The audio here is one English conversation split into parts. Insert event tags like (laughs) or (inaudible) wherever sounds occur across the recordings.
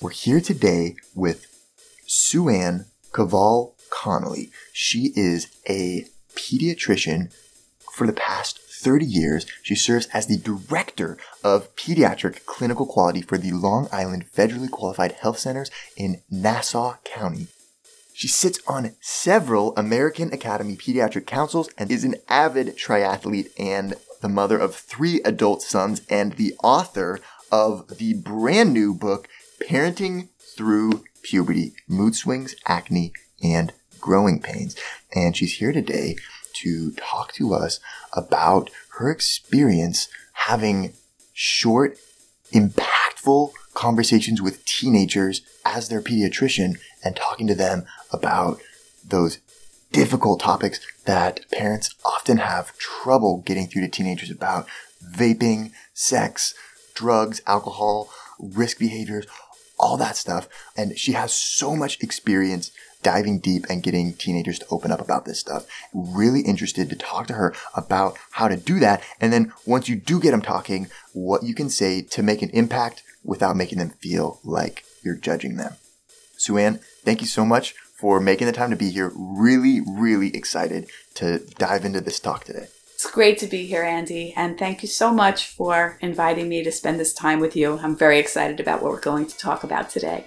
We're here today with Sue Ann Caval Connolly. She is a pediatrician for the past 30 years. She serves as the director of pediatric clinical quality for the Long Island Federally Qualified Health Centers in Nassau County. She sits on several American Academy Pediatric Councils and is an avid triathlete and the mother of three adult sons and the author of the brand new book, Parenting Through Puberty Mood Swings, Acne, and Growing Pains. And she's here today to talk to us about her experience having short, impactful conversations with teenagers as their pediatrician and talking to them about those difficult topics that parents often have trouble getting through to teenagers about vaping, sex, drugs, alcohol, risk behaviors, all that stuff. And she has so much experience diving deep and getting teenagers to open up about this stuff. Really interested to talk to her about how to do that. And then once you do get them talking, what you can say to make an impact without making them feel like you're judging them. Suanne, thank you so much for making the time to be here. Really, really excited to dive into this talk today. It's great to be here, Andy, and thank you so much for inviting me to spend this time with you. I'm very excited about what we're going to talk about today.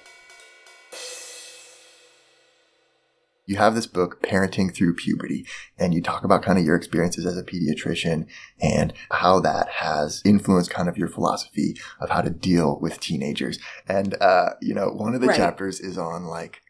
you have this book, Parenting Through Puberty, and you talk about kind of your experiences as a pediatrician and how that has influenced kind of your philosophy of how to deal with teenagers. And, uh, you know, one of the right. chapters is on like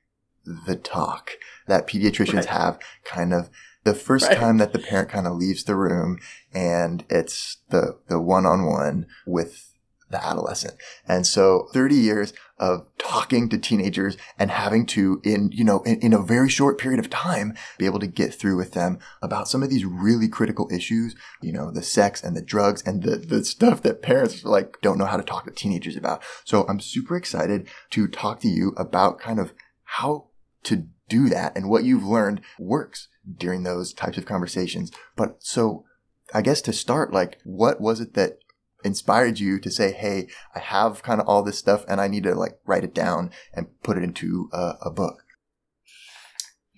the talk that pediatricians right. have kind of the first right. time that the parent kind of leaves the room and it's the, the one-on-one with the adolescent. And so 30 years of talking to teenagers and having to, in, you know, in, in, a very short period of time, be able to get through with them about some of these really critical issues, you know, the sex and the drugs and the, the stuff that parents like don't know how to talk to teenagers about. So I'm super excited to talk to you about kind of how to do that and what you've learned works during those types of conversations. But so I guess to start, like, what was it that inspired you to say, Hey, I have kind of all this stuff and I need to like write it down and put it into a, a book?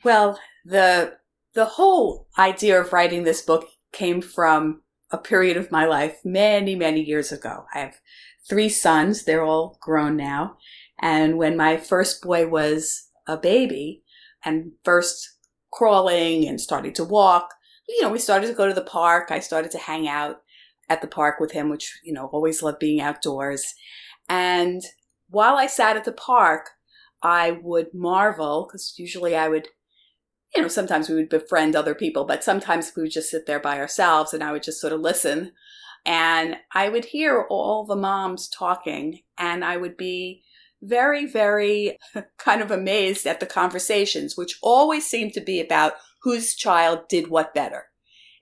Well, the, the whole idea of writing this book came from a period of my life many, many years ago. I have three sons. They're all grown now. And when my first boy was a baby and first crawling and starting to walk, you know, we started to go to the park. I started to hang out at the park with him, which, you know, always loved being outdoors. And while I sat at the park, I would marvel, because usually I would, you know, sometimes we would befriend other people, but sometimes we would just sit there by ourselves and I would just sort of listen. And I would hear all the moms talking and I would be very, very (laughs) kind of amazed at the conversations, which always seemed to be about whose child did what better.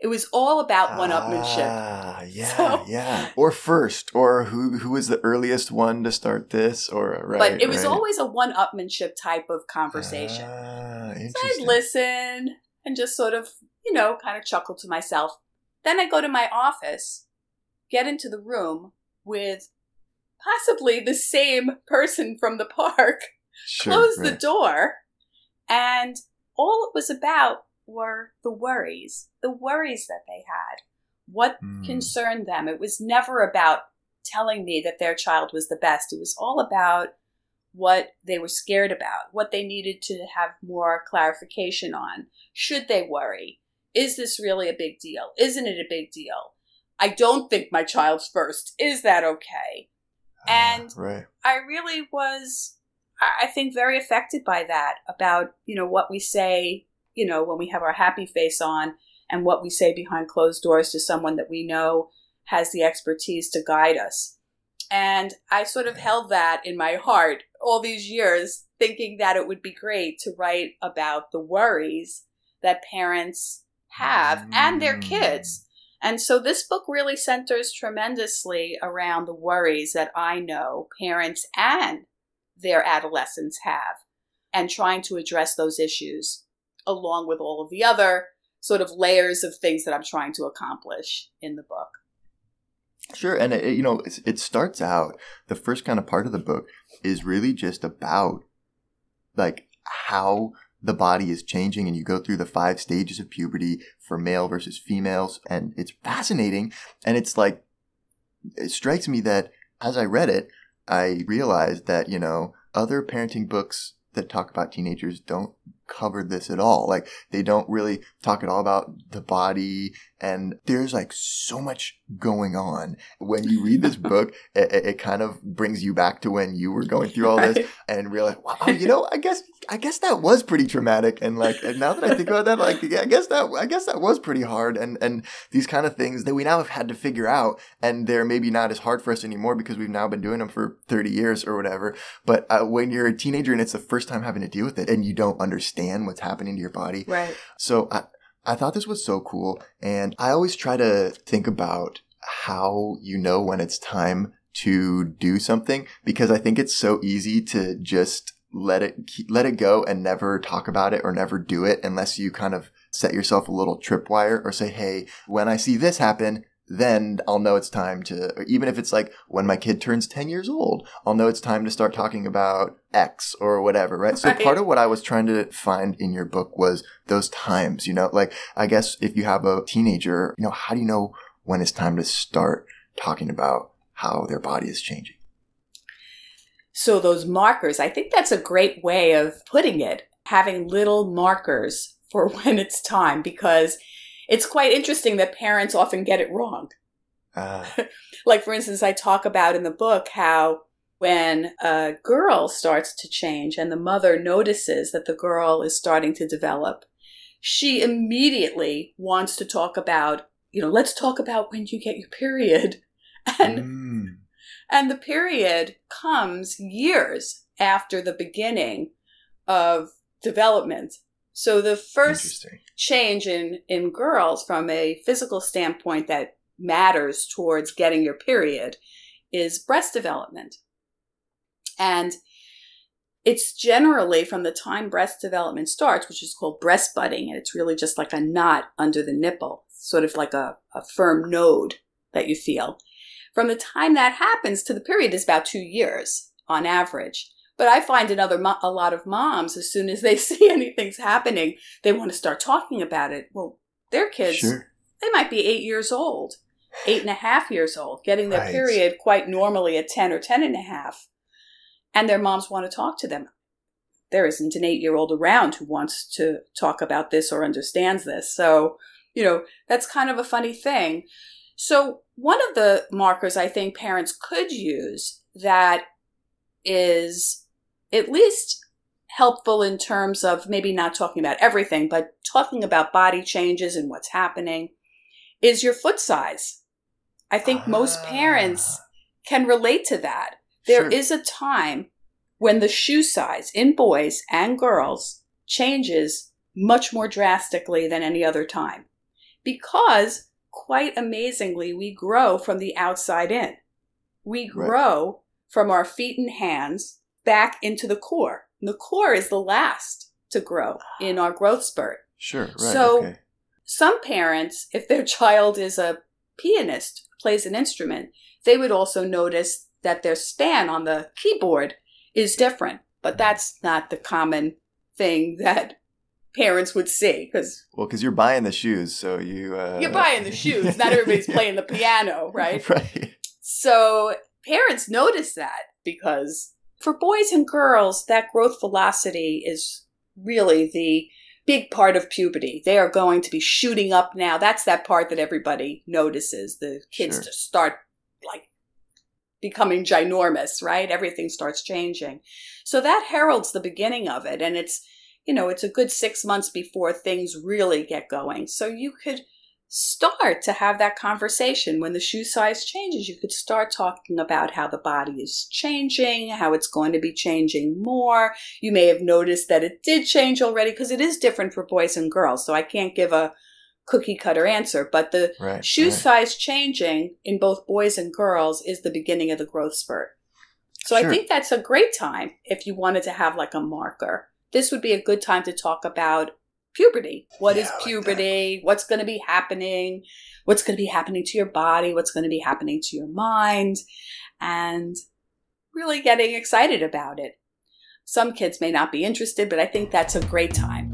It was all about one-upmanship. Ah, (laughs) yeah, so, yeah. Or first, or who who was the earliest one to start this, or right. But it was right. always a one-upmanship type of conversation. Ah, so I'd listen and just sort of, you know, kind of chuckle to myself. Then I go to my office, get into the room with possibly the same person from the park, sure, close right. the door, and all it was about were the worries, the worries that they had, what mm. concerned them. It was never about telling me that their child was the best. It was all about what they were scared about, what they needed to have more clarification on. Should they worry? Is this really a big deal? Isn't it a big deal? I don't think my child's first. Is that okay? Ah, and right. I really was, I think, very affected by that about, you know, what we say you know, when we have our happy face on and what we say behind closed doors to someone that we know has the expertise to guide us. And I sort of held that in my heart all these years, thinking that it would be great to write about the worries that parents have and their kids. And so this book really centers tremendously around the worries that I know parents and their adolescents have and trying to address those issues along with all of the other sort of layers of things that I'm trying to accomplish in the book. Sure, and it, you know, it starts out the first kind of part of the book is really just about like how the body is changing and you go through the five stages of puberty for male versus females and it's fascinating. And it's like it strikes me that as I read it I realized that you know other parenting books that talk about teenagers don't covered this at all. Like they don't really talk at all about the body and there's like so much going on. When you read this (laughs) book, it, it, kind of brings you back to when you were going through all this and realize, wow, you know, I guess, I guess that was pretty traumatic. And like, and now that I think about that, like, I guess that, I guess that was pretty hard. And, and these kind of things that we now have had to figure out and they're maybe not as hard for us anymore because we've now been doing them for 30 years or whatever. But uh, when you're a teenager and it's the first time having to deal with it and you don't understand what's happening to your body. Right. So I, I thought this was so cool. And I always try to think about how you know when it's time to do something because I think it's so easy to just let it let it go and never talk about it or never do it unless you kind of set yourself a little tripwire or say, "Hey, when I see this happen, then I'll know it's time to, even if it's like when my kid turns 10 years old, I'll know it's time to start talking about X or whatever, right? So right. part of what I was trying to find in your book was those times, you know, like I guess if you have a teenager, you know, how do you know when it's time to start talking about how their body is changing? So those markers, I think that's a great way of putting it, having little markers for (laughs) when it's time because it's quite interesting that parents often get it wrong. Uh. (laughs) like, for instance, I talk about in the book how when a girl starts to change and the mother notices that the girl is starting to develop, she immediately wants to talk about, you know, let's talk about when you get your period. (laughs) And mm. and the period comes years after the beginning of development. So the first change in, in girls from a physical standpoint that matters towards getting your period is breast development. And it's generally from the time breast development starts, which is called breast budding, and it's really just like a knot under the nipple, sort of like a, a firm node that you feel. From the time that happens to the period is about two years on average. But I find another mo- a lot of moms, as soon as they (laughs) see anything's happening, they want to start talking about it. Well, their kids, sure. they might be eight years old, eight and a half years old, getting their right. period quite normally at 10 or 10 and a half. And their moms want to talk to them. There isn't an eight year old around who wants to talk about this or understands this. So, you know, that's kind of a funny thing. So, one of the markers I think parents could use that is at least helpful in terms of maybe not talking about everything, but talking about body changes and what's happening, is your foot size. I think most parents ah. can relate to that. There sure. is a time when the shoe size in boys and girls changes much more drastically than any other time. Because, quite amazingly, we grow from the outside in. We grow right. from our feet and hands back into the core. And the core is the last to grow in our growth spurt. Sure, right. So okay. some parents, if their (laughs) child is a pianist, plays an instrument, they would also notice that their span on the keyboard is different. But that's not the common thing (laughs) that parents would see because well because you're buying the shoes so you uh... you're buying the (laughs) shoes not everybody's playing the piano right right so parents notice that because for boys and girls, that growth velocity is really the big part of puberty. They are going to be shooting up now. That's that part that everybody notices. The kids sure. just start like becoming ginormous, right? Everything starts changing. So that heralds the beginning of it. And it's, you know, it's a good six months before things really get going. So you could start to have that conversation. When the shoe size changes, you could start talking about how the body is changing, how it's going to be changing more. You may have noticed that it did change already because it is different for boys and girls. So I can't give a cookie cutter answer, but the Right. shoe right. size changing in both boys and girls is the beginning of the growth spurt. So Sure. I think that's a great time if you wanted to have like a marker. This would be a good time to talk about puberty. What is Yeah, I like puberty? What's going to be happening? What's going to be happening to your body? What's going to be happening to your mind? And really getting excited about it. Some kids may not be interested, but I think that's a great time.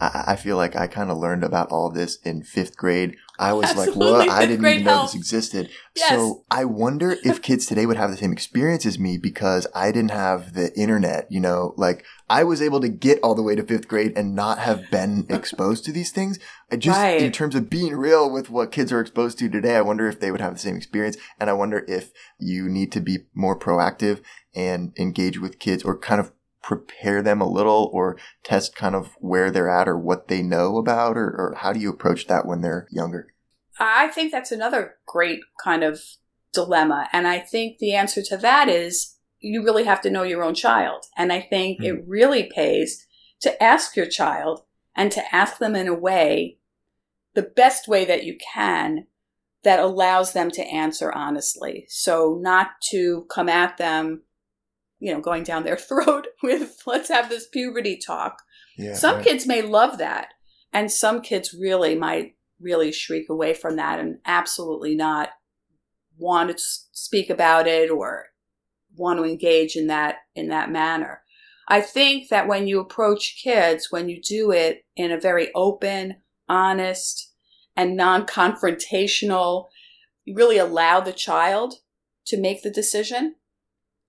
I, I feel like I kind of learned about all this in fifth grade. I was like, Absolutely, what? I didn't even know this existed. Yes. So I wonder if (laughs) kids today would have the same experience as me because I didn't have the internet, you know, like I was able to get all the way to fifth grade and not have been (laughs) exposed to these things. I just, Right. in terms of being real with what kids are exposed to today, I wonder if they would have the same experience. And I wonder if you need to be more proactive and engage with kids or kind of prepare them a little or test kind of where they're at or what they know about or, or how do you approach that when they're younger? I think that's another great kind of dilemma. And I think the answer to that is you really have to know your own child. And I think hmm. it really pays to ask your child and to ask them in a way, the best way that you can, that allows them to answer honestly. So not to come at them, you know, going down their (laughs) throat with, let's have this puberty talk. Yeah. some right. kids may love that and some kids really might really shriek away from that and absolutely not want to speak about it or want to engage in that in that manner i think that when you approach kids when you do it in a very open honest and non-confrontational you really allow the child to make the decision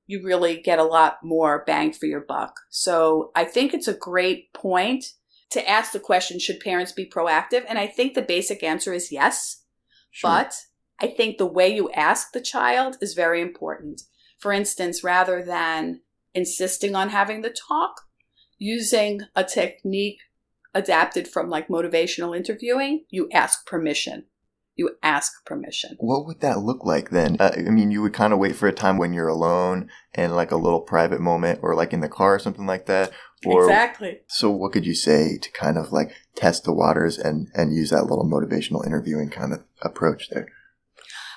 you really get a lot more bang for your buck. So I think it's a great point to ask the question should parents be proactive? And I think the basic answer is yes. Sure. But I think the way you ask the child is very important. For instance, rather than insisting on having the talk, using a technique adapted from like motivational interviewing, you ask permission. You ask permission. What would that look like then? Uh, I mean, you would kind of wait for a time when you're alone and like a little private moment or like in the car or something like that. Or exactly. so what could you say to kind of like test the waters and and use that little motivational interviewing kind of approach there?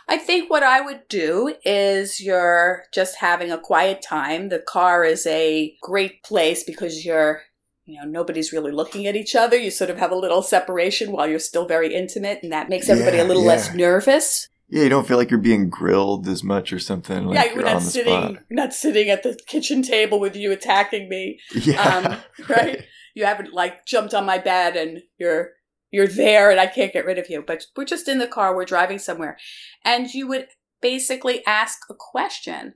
I think what I would do is you're just having a quiet time. The car is a great place because you're, you know, nobody's really looking at each other. You sort of have a little separation while you're still very intimate, and that makes everybody Yeah, a little yeah. less nervous. Yeah, you don't feel like you're being grilled as much or something. Like yeah, you're not sitting, not sitting at the kitchen table with you attacking me. Yeah. um, (laughs) right? You haven't like jumped on my bed and you're you're there and I can't get rid of you. But we're just in the car, we're driving somewhere. And you would basically ask a question.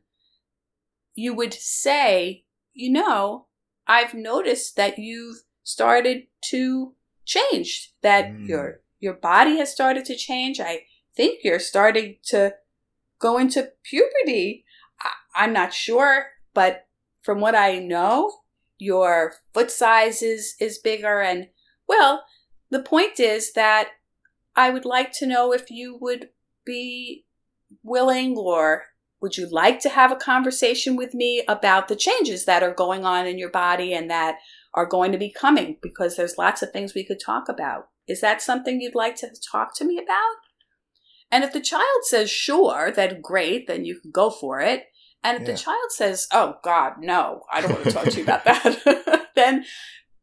You would say, you know, I've noticed that you've started to change, that Mm. your your body has started to change. I think you're starting to go into puberty. I, I'm not sure, but from what I know, your foot size is is bigger and well the point is that i would like to know if you would be willing or would you like to have a conversation with me about the changes that are going on in your body and that are going to be coming? Because there's lots of things we could talk about. Is that something you'd like to talk to me about? And if the child says sure then great then you can go for it. And if Yeah. the child says, "Oh God, no, I don't want to talk to you about (laughs) that," (laughs) then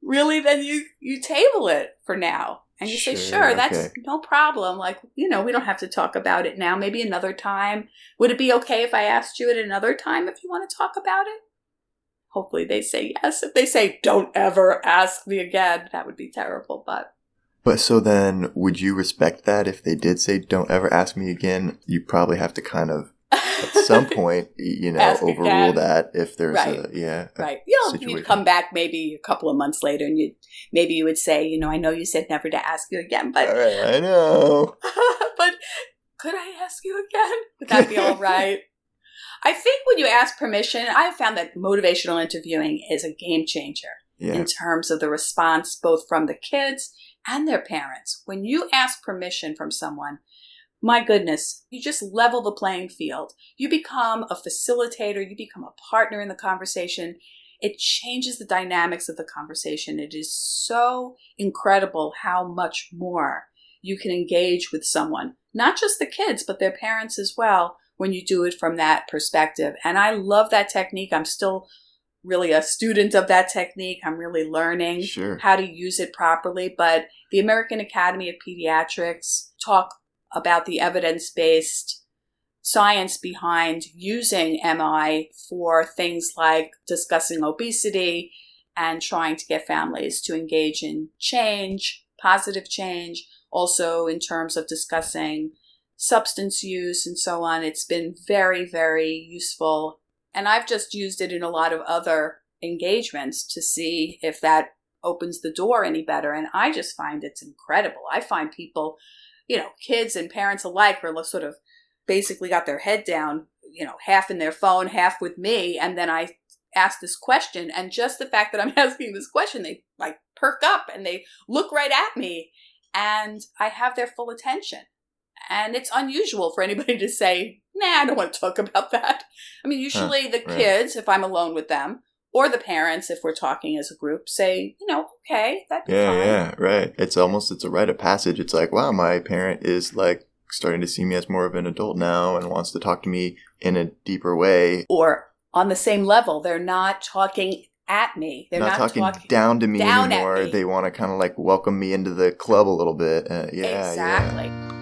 really, then you you table it for now, and you say, Sure, "Sure, that's okay. no problem. Like you know, we don't have to talk about it now. Maybe another time. Would it be okay if I asked you at another time if you want to talk about it?" Hopefully, they say yes. If they say, "Don't ever ask me again," that would be terrible. But But so then, would you respect that if they did say, "Don't ever ask me again"? You probably have to kind of at some point, you (laughs) know, overrule that if there's Right. a yeah. a- Right. You know, situation. you'd come back maybe a couple of months later and you maybe you would say, you know, I know you said never to ask you again, but All right, I know. (laughs) but could I ask you again? Would that be all right? (laughs) I think when you ask permission, I found that motivational interviewing is a game changer Yeah. in terms of the response both from the kids and their parents. When you ask permission from someone, my goodness, you just level the playing field. You become a facilitator, you become a partner in the conversation. It changes the dynamics of the conversation. It is so incredible how much more you can engage with someone, not just the kids, but their parents as well, when you do it from that perspective. And I love that technique. I'm still really a student of that technique. I'm really learning Sure. how to use it properly. But the American Academy of Pediatrics talk about the evidence based science behind using MI for things like discussing obesity and trying to get families to engage in change, positive change, also in terms of discussing substance use and so on. It's been very, very useful. And I've just used it in a lot of other engagements to see if that opens the door any better. And I just find it's incredible. I find people, you know, kids and parents alike are sort of basically got their head down, you know, half in their phone, half with me. And then I ask this question. And just the fact that I'm (laughs) asking this question, they like perk up and they look right at me. And I have their full attention. And it's unusual for anybody to say, nah, I don't want to talk about that. I mean, usually the right. kids, if I'm alone with them, or the parents, if we're talking as a group, say, you know, okay, that'd Yeah, fine. yeah, right. It's almost it's a rite of passage. It's like, wow, my parent is like starting to see me as more of an adult now and wants to talk to me in a deeper way. Or on the same level, they're not talking at me. They're not, not, talking, down to me down anymore. me. They want to kind of like welcome me into the club a little bit. Uh, yeah, exactly. yeah.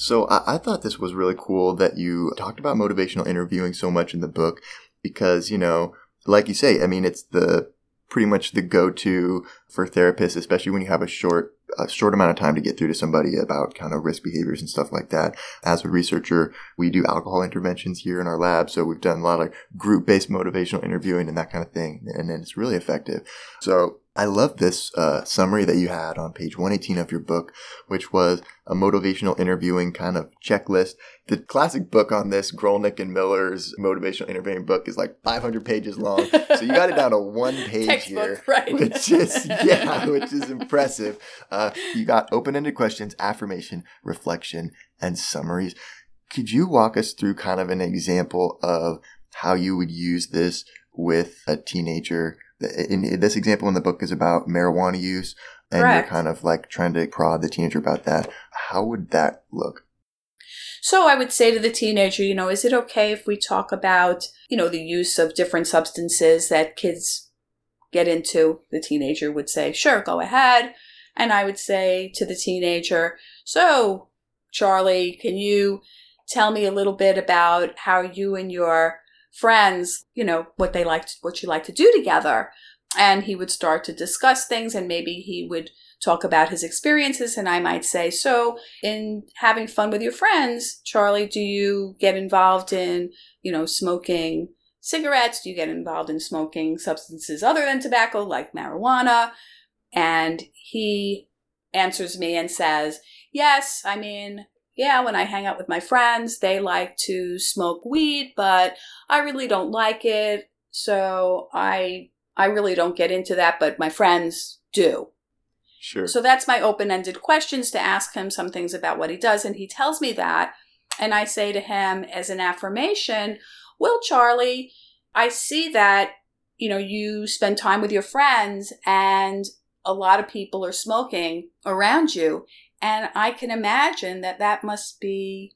So I, I thought this was really cool that you talked about motivational interviewing so much in the book because, you know, like you say, I mean, it's the pretty much the go-to for therapists, especially when you have a short a short amount of time to get through to somebody about kind of risk behaviors and stuff like that. As a researcher, we do alcohol interventions here in our lab, so we've done a lot of group-based motivational interviewing and that kind of thing, and it's really effective. So I love this uh, summary that you had on page 118 of your book, which was a motivational interviewing kind of checklist. The classic book on this, Rollnick and Miller's motivational interviewing book, is like 500 pages long. So you got it down to (laughs) one page here, right? which is (laughs) yeah, which is impressive. Uh, you got open-ended questions, affirmation, reflection, and summaries. Could you walk us through kind of an example of how you would use this with a teenager? In, this example in the book is about marijuana use, and Correct. you're kind of like trying to prod the teenager about that. How would that look? So I would say to the teenager, you know, is it okay if we talk about, you know, the use of different substances that kids get into? The teenager would say, sure, go ahead. And I would say to the teenager, so Charlie, can you tell me a little bit about how you and your friends, you know, what they like, what you like to do together? And he would start to discuss things and maybe he would talk about his experiences. And I might say, so in having fun with your friends, Charlie, do you get involved in, you know, smoking cigarettes? Do you get involved in smoking substances other than tobacco, like marijuana? And he answers me and says, yes, I mean, yeah, when I hang out with my friends, they like to smoke weed, but I really don't like it. So I, I really don't get into that, but my friends do. Sure. So that's my open ended questions to ask him some things about what he does. And he tells me that. And I say to him as an affirmation, Well, Charlie, I see that, you know, you spend time with your friends and a lot of people are smoking around you. And I can imagine that that must be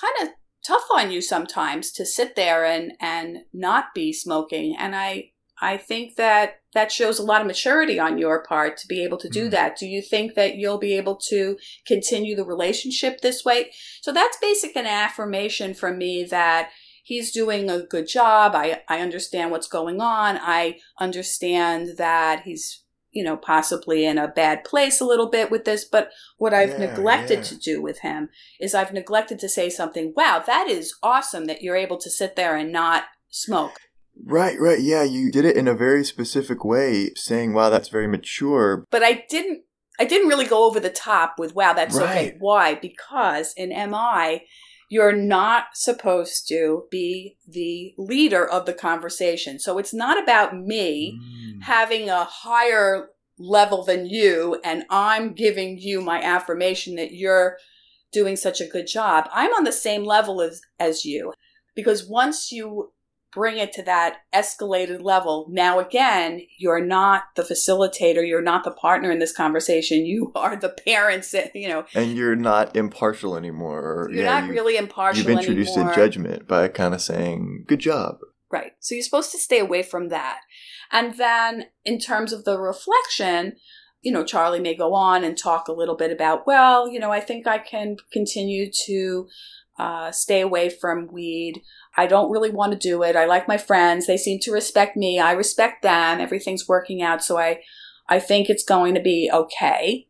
kind of tough on you sometimes to sit there and, and not be smoking. And I, I think that that shows a lot of maturity on your part to be able to do Mm. that. Do you think that you'll be able to continue the relationship this way? So that's basic an affirmation from me that he's doing a good job. I, I understand what's going on. I understand that he's, you know, possibly in a bad place a little bit with this. But what I've Yeah, neglected yeah. to do with him is I've neglected to say something, wow, that is awesome that you're able to sit there and not smoke. Right, right. Yeah, you did it in a very specific way, saying, wow, that's very mature. But I didn't I didn't really go over the top with wow, that's Right. okay. Why? Because in MI, you're not supposed to be the leader of the conversation. So it's not about me Mm. having a higher level than you and I'm giving you my affirmation that you're doing such a good job. I'm on the same level as as you because once you bring it to that escalated level, now again, you're not the facilitator, you're not the partner in this conversation. You (laughs) are the parents that, you know, And you're not impartial anymore. You're yeah, not you- really impartial You've introduced anymore. a judgment by kind of saying, good job. Right. So you're supposed to stay away from that. And then in terms of the reflection, you know, Charlie may go on and talk a little bit about, well, you know, I think I can continue to uh, stay away from weed. I don't really want to do it. I like my friends. They seem to respect me. I respect them. Everything's working out. So I, I think it's going to be okay.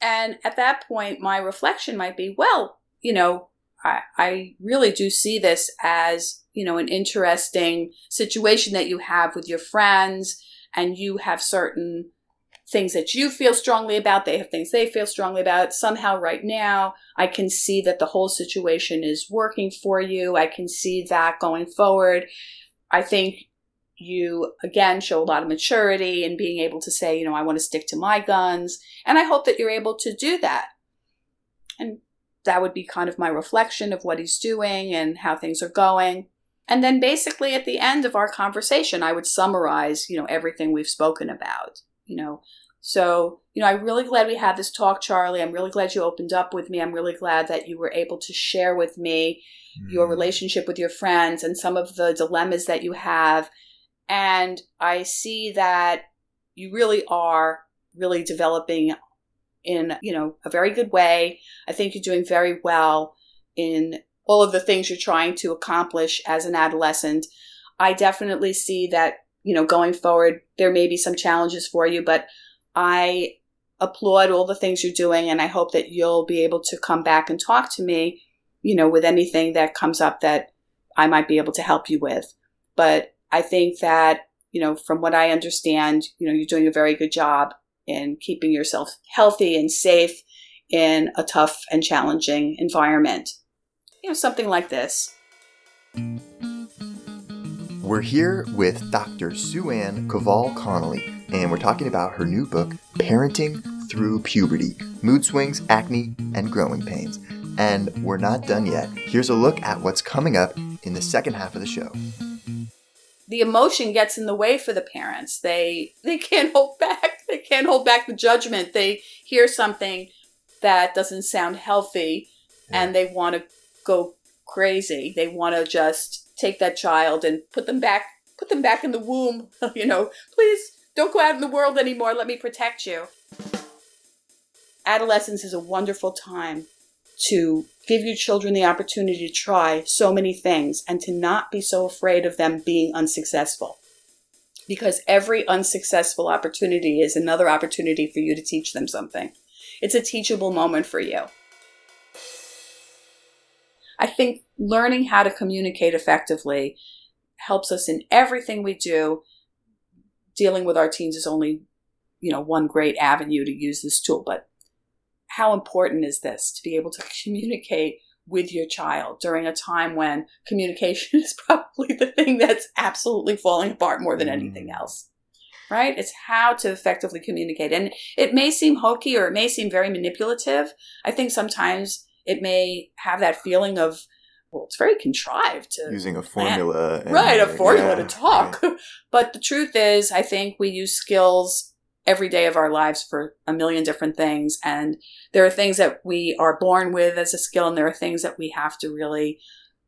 And at that point, my reflection might be, well, you know, I, I really do see this as, you know, an interesting situation that you have with your friends and you have certain things that you feel strongly about. They have things they feel strongly about. Somehow right now, I can see that the whole situation is working for you. I can see that going forward. I think you again show a lot of maturity in being able to say, you know, I want to stick to my guns. And I hope that you're able to do that. And that would be kind of my reflection of what he's doing and how things are going. And then basically at the end of our conversation, I would summarize, you know, everything we've spoken about, you know. So, you know, I'm really glad we had this talk, Charlie. I'm really glad you opened up with me. I'm really glad that you were able to share with me your mm. relationship with your friends and some of the dilemmas that you have. And I see that you really are really developing in, you know, a very good way. I think you're doing very well in all of the things you're trying to accomplish as an adolescent. I definitely see that, you know, going forward, there may be some challenges for you, but I applaud all the things you're doing and I hope that you'll be able to come back and talk to me, you know, with anything that comes up that I might be able to help you with. But I think that, you know, from what I understand, you know, you're doing a very good job in keeping yourself healthy and safe in a tough and challenging environment. You know, something like this. We're here with Dr. Suanne Kowal Connelly, and we're talking about her new book, Parenting Through Puberty Mood Swings, Acne, and Growing Pains. And we're not done yet. Here's a look at what's coming up in the second half of the show. the emotion gets in the way for the parents. They they can't hold back. They can't hold back the judgment. They hear something that doesn't sound healthy and they want to go crazy. They want to just take that child and put them back put them back in the womb, (laughs) you know. Please don't go out in the world anymore. Let me protect you. Adolescence is a wonderful time to give your children the opportunity to try so many things and to not be so afraid of them being unsuccessful. Because every unsuccessful opportunity is another opportunity for you to teach them something. It's a teachable moment for you. I think learning how to communicate effectively helps us in everything we do. Dealing with our teens is only, you know, one great avenue to use this tool, but how important is this to be able to communicate with your child during a time when communication (laughs) is probably the thing that's absolutely falling apart more than anything Mm. else? Right? It's how to effectively communicate. And it may seem hokey or it may seem very manipulative. I think sometimes it may have that feeling of, well, it's very contrived to Using a formula. and- right a uh, formula yeah, to talk. right. (laughs) but the truth is i think we use skills every day of our lives for a million different things and there are things that we are born with as a skill and there are things that we have to really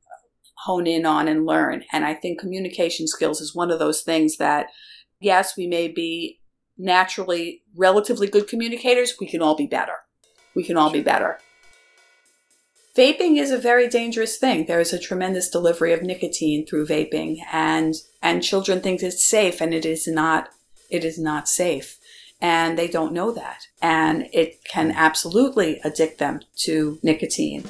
uh, hone in on and learn. And i think communication skills is one of those things that yes we may be naturally relatively good communicators we can all be better. We can all be better Vaping is a very dangerous thing. There is a tremendous delivery of nicotine through vaping and and children think it's safe and it is not it is not safe. And they don't know that. And it can absolutely addict them to nicotine.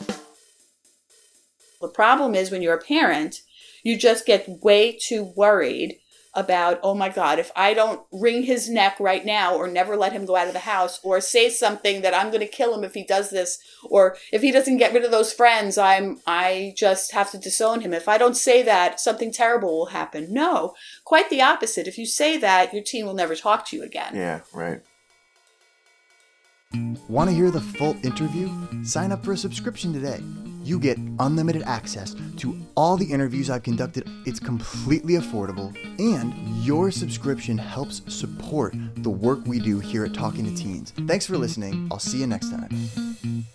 The problem is when you're a parent, You just get way too worried about, oh my God, if I don't wring his neck right now or never let him go out of the house or say something that I'm going to kill him if he does this or if he doesn't get rid of those friends, I'm, I just have to disown him. If I don't say that, something terrible will happen. No, quite the opposite. If you say that, your team will never talk to you again. Yeah, right. Want to hear the full interview? Sign up for a subscription today. You get unlimited access to all the interviews I've conducted. It's completely affordable, and your subscription helps support the work we do here at Talking to Teens. Thanks for listening. I'll see you next time.